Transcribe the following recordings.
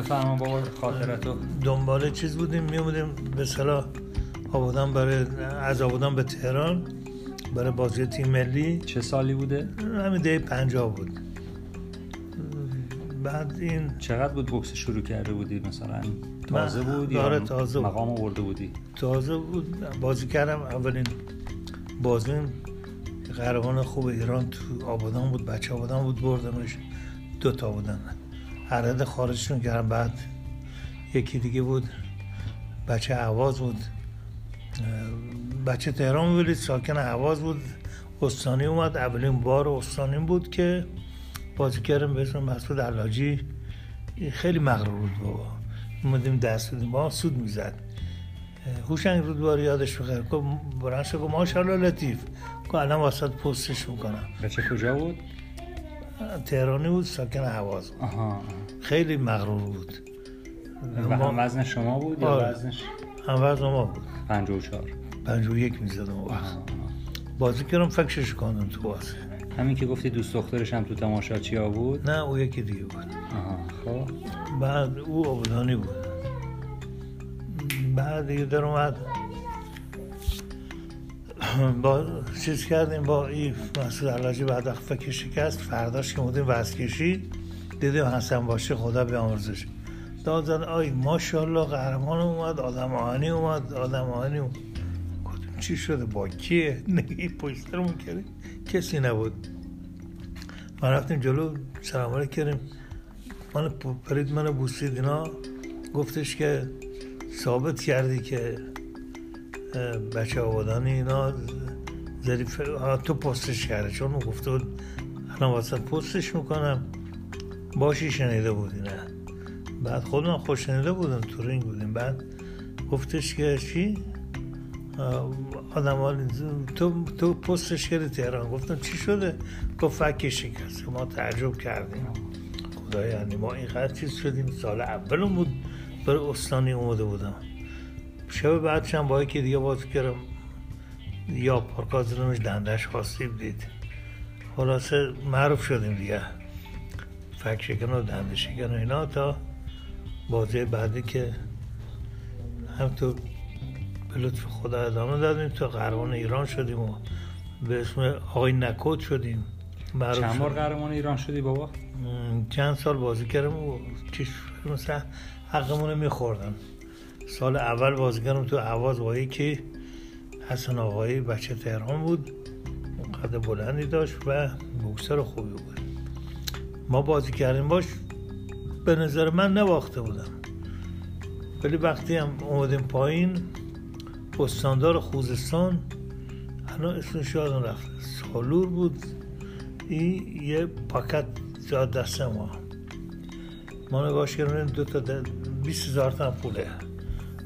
بفرما بابا خاطرتو دنبال چیز بودیم میومدیم به صلاح آبادان برای از آبادان به تهران برای بازی تیم ملی. چه سالی بوده؟ همین ده پنجاه بود. بعد این چقدر بود بوکس شروع کرده بودی؟ مثلا تازه بود یا آره، تازه بود. مقام آورده بودی؟ تازه بود. بازی کردم. اولین بازیم قهرمان خوب ایران تو آبادان بود بچه آبادان بود بردمش دو تا بودن عرض خارجشون کردم بعد یکی دیگه بود بچه عواز بود. بچه تهران ولی ساکن عواز بود. استانی اومد اولین بار استانی بود که بازی کردم به اسم مسعود علاجی. خیلی مغرور بود بابا. اومدیم دست بدیم با سود می‌زد. هوشنگ رودباری یادش بخیر. گفت شد گفت ماشاءالله لطیف. گفت الان واسط پستش می‌کنم. بچه کجا بود؟ تهرانی بود ساکن حواز خیلی مغرور بود. و هم وزن شما بود یا آره. وزنش هم وزن ما بود. 54 پنج و یک می‌زدم اون وقت. بازی کردم فکشش کردم تو بازی. همین که گفتی دوست دخترش هم تو تماشاچی ها بود؟ نه او یکی دیگه بود. خب. بعد او آبادانی بود. بعد دیگه در اومد. با چیز کردیم با این مسعود علاجی بعد وقت فکر شکست فرداش که بودیم وزن کشی دیدیم حسن باشه خدا بیامرزش داد زد آی ماشاءالله قهرمان اومد آدم آهنی اومد آدم آهنی اومد. گفتیم چی شده؟ با کیه؟ نگی پشترمون کردیم. کسی نبود. ما رفتیم جلو سلام کردیم. من پرید من بوسید اینا. گفتش که ثابت کردی که بچه آبادانی اینا ظریف تو پستش کرده چون گفته بود الان واسه پستش می‌کنم. باشی شنیده بودی نه. بعد خودم خوش شنیده بودم تو رینگ بودیم. بعد گفتش که چی؟ آدم تو, تو پستش کردی تهران. گفتم چی شده؟ گفت فک شکست ما تعجب کردیم. خدا یعنی ما اینقدر چیز شدیم. سال اولم بود برای استانی اومده بودم. شب بعدش هم با یکی دیگه بازی کردم. یا پارکاز رمش دندش خواستیم دید. خلاصه معروف شدیم دیگه. فک شکن و دنده شکن و اینا تا بازی بعدی که هم تو به لطف خدا ادامه دادیم تا قهرمان ایران شدیم و به اسم آقای نکوت شدیم. معروف چند بار شدیم. قهرمان ایران شدی بابا؟ چند سال بازی کردم و چیش مثلا حقمون میخوردن. سال اول بازی کردم تو عواز با یکی حسن آقایی بچه تهران بود. قد بلندی داشت و بوکسر خوبی بود. ما بازی کردیم باش به نظر من نباخته بودم. ولی وقتی هم اومدیم پایین استاندار خوزستان الان اسمش یادم رفت سالور بود. این یه پاکت داد دست ما. ما نگاش کردیم دو تا د- 20 هزار تومن پوله.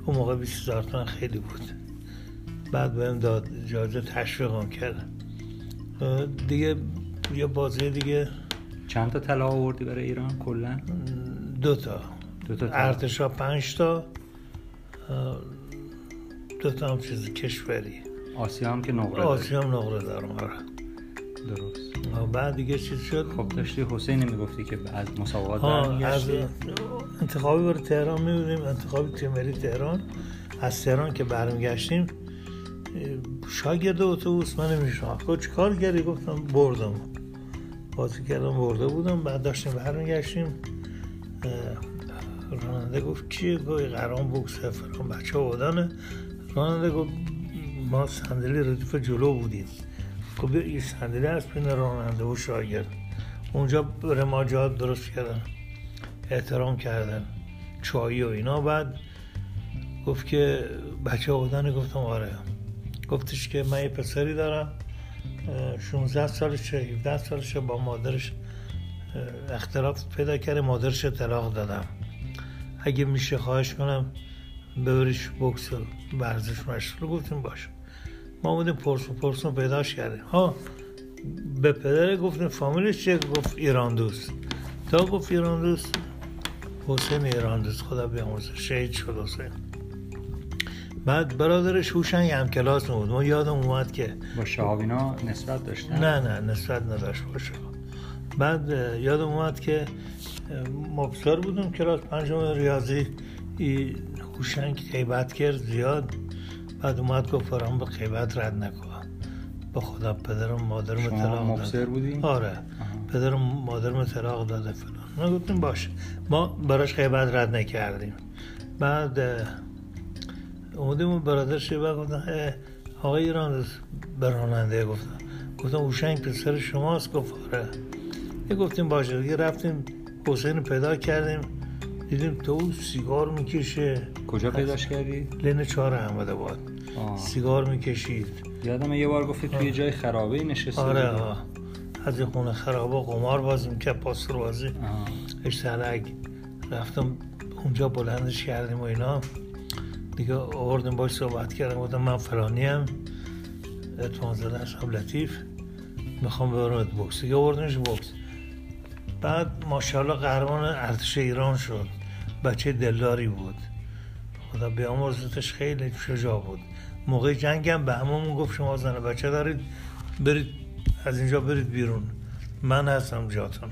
اون موقع 20 هزار تومن خیلی بود بعد بهم داد اجازه تشویقم کرد اه، دیگه یه بازی دیگه چند تا طلا آوردی برای ایران کلا؟ دو تا دو تا. ارتشا پنج تا دو تا هم چیز کشوری آسیا هم که نقره. آسیا هم نقره دارم آره درست. بعد دیگه چیز شد؟ خب داشتی حسین می‌گفتی که از مسابقات از انتخابی برای تهران میبودیم انتخابی تیم ملی تهران. از تهران که برمیگشتیم شاگرد اتوبوس من نمیشناخت گفت چیکار کردی؟ گفتم بردم. بازی کردم برده بودم. بعد داشتیم برمیگشتیم. راننده گفت کیه؟ گفت قرام بوکس فلان بچه بودنه راننده گفت ما صندلی ردیف جلو بودیم. بیا این صندلی از بین راننده و شاگرد. اونجا رماجات درست کردن. احترام کردن. چایی و اینا. بعد گفت که بچه بودن گفتم آره. گفتش که من یه پسری دارم اه، 16 سالشه 17 سالشه با مادرش اختلاف پیدا کرده مادرش طلاق دادم. اگه میشه خواهش کنم ببریش بوکس و ورزش مشغول. گفتیم باشه. ما بودیم پرسو پرسو پیداش کردیم. ها به پدر گفتیم فامیلش چیه؟ گفت ایران دوست تا گفت ایران دوست حسین ایران دوست خدا بیامرزه شهید شد حسین. بعد برادرش هوشنگ هم کلاس بود ما یادم اومد که با شهابینا نسبت داشتن؟ نه نه نسبت نداشت. باشه بعد یادم اومد که مبصر بودم کلاس پنجم ریاضی. هوشنگ غیبت کرد زیاد. بعد اومد گفت فرام به غیبت رد نکن. به خدا پدرم مادرم طلاق داده. بودی؟ آره. پدرم مادرم طلاق داده فلان. ما گفتیم باشه. ما براش غیبت رد نکردیم. بعد اومدیم اون برادر شیبه گفتن آقای ایران به راننده گفتم گفتم هوشنگ پسر شماست. گفت آره. یه گفتیم باشه. دیگه رفتیم حسین پیدا کردیم. دیدیم تو سیگار می‌کشه. کجا پیداش کردی؟ لین چهار احمد آباد آه. سیگار می‌کشید. یادم یه بار گفتی توی جای خرابه نشسته آره. آه. از این خونه خرابه قمار بازی می‌کرد پاس بازی. آه. اشترک رفتم اونجا بلندش کردیم و اینا. دیگه آوردیم باش صحبت کردم. گفتم من فلانی هم اتمام زده اشرف لطیف. می‌خوام ببرمت بوکس دیگه آوردیمش بوکس بعد ماشاءالله قهرمان ارتش ایران شد. بچه دلداری بود. خدا بیامرزتش خیلی شجاع بود. موقع جنگ هم به همون گفت شما زن بچه دارید برید از اینجا برید بیرون. من هستم جاتون.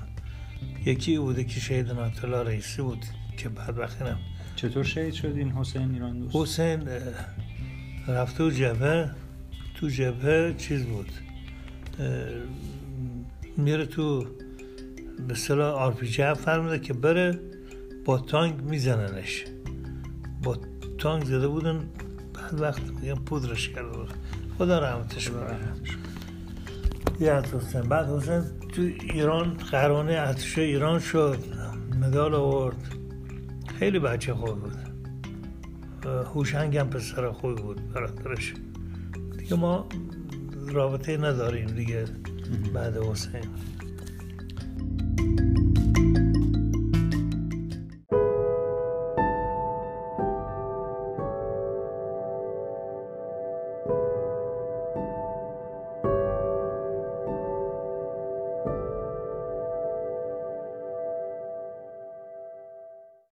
یکی بوده که شهید ناتلا رئیسی بود که بعد نم چطور شهید شد این حسین ایران دوست؟ حسین اه، رفته تو جبهه. تو جبهه چیز بود. میره تو به صلاح آرپیجی هم فرموده که بره با تانک میزننش. تانک زده بودن بعد وقت میگم پودرش کرده بود. خدا رحمتش کنه. یه از حسین. بعد حسین تو ایران قهرمان ارتش ایران شد. مدال آورد. خیلی بچه خوب بود. هوشنگ هم پسر خوبی بود برادرش. دیگه ما رابطه نداریم دیگه بعد حسین.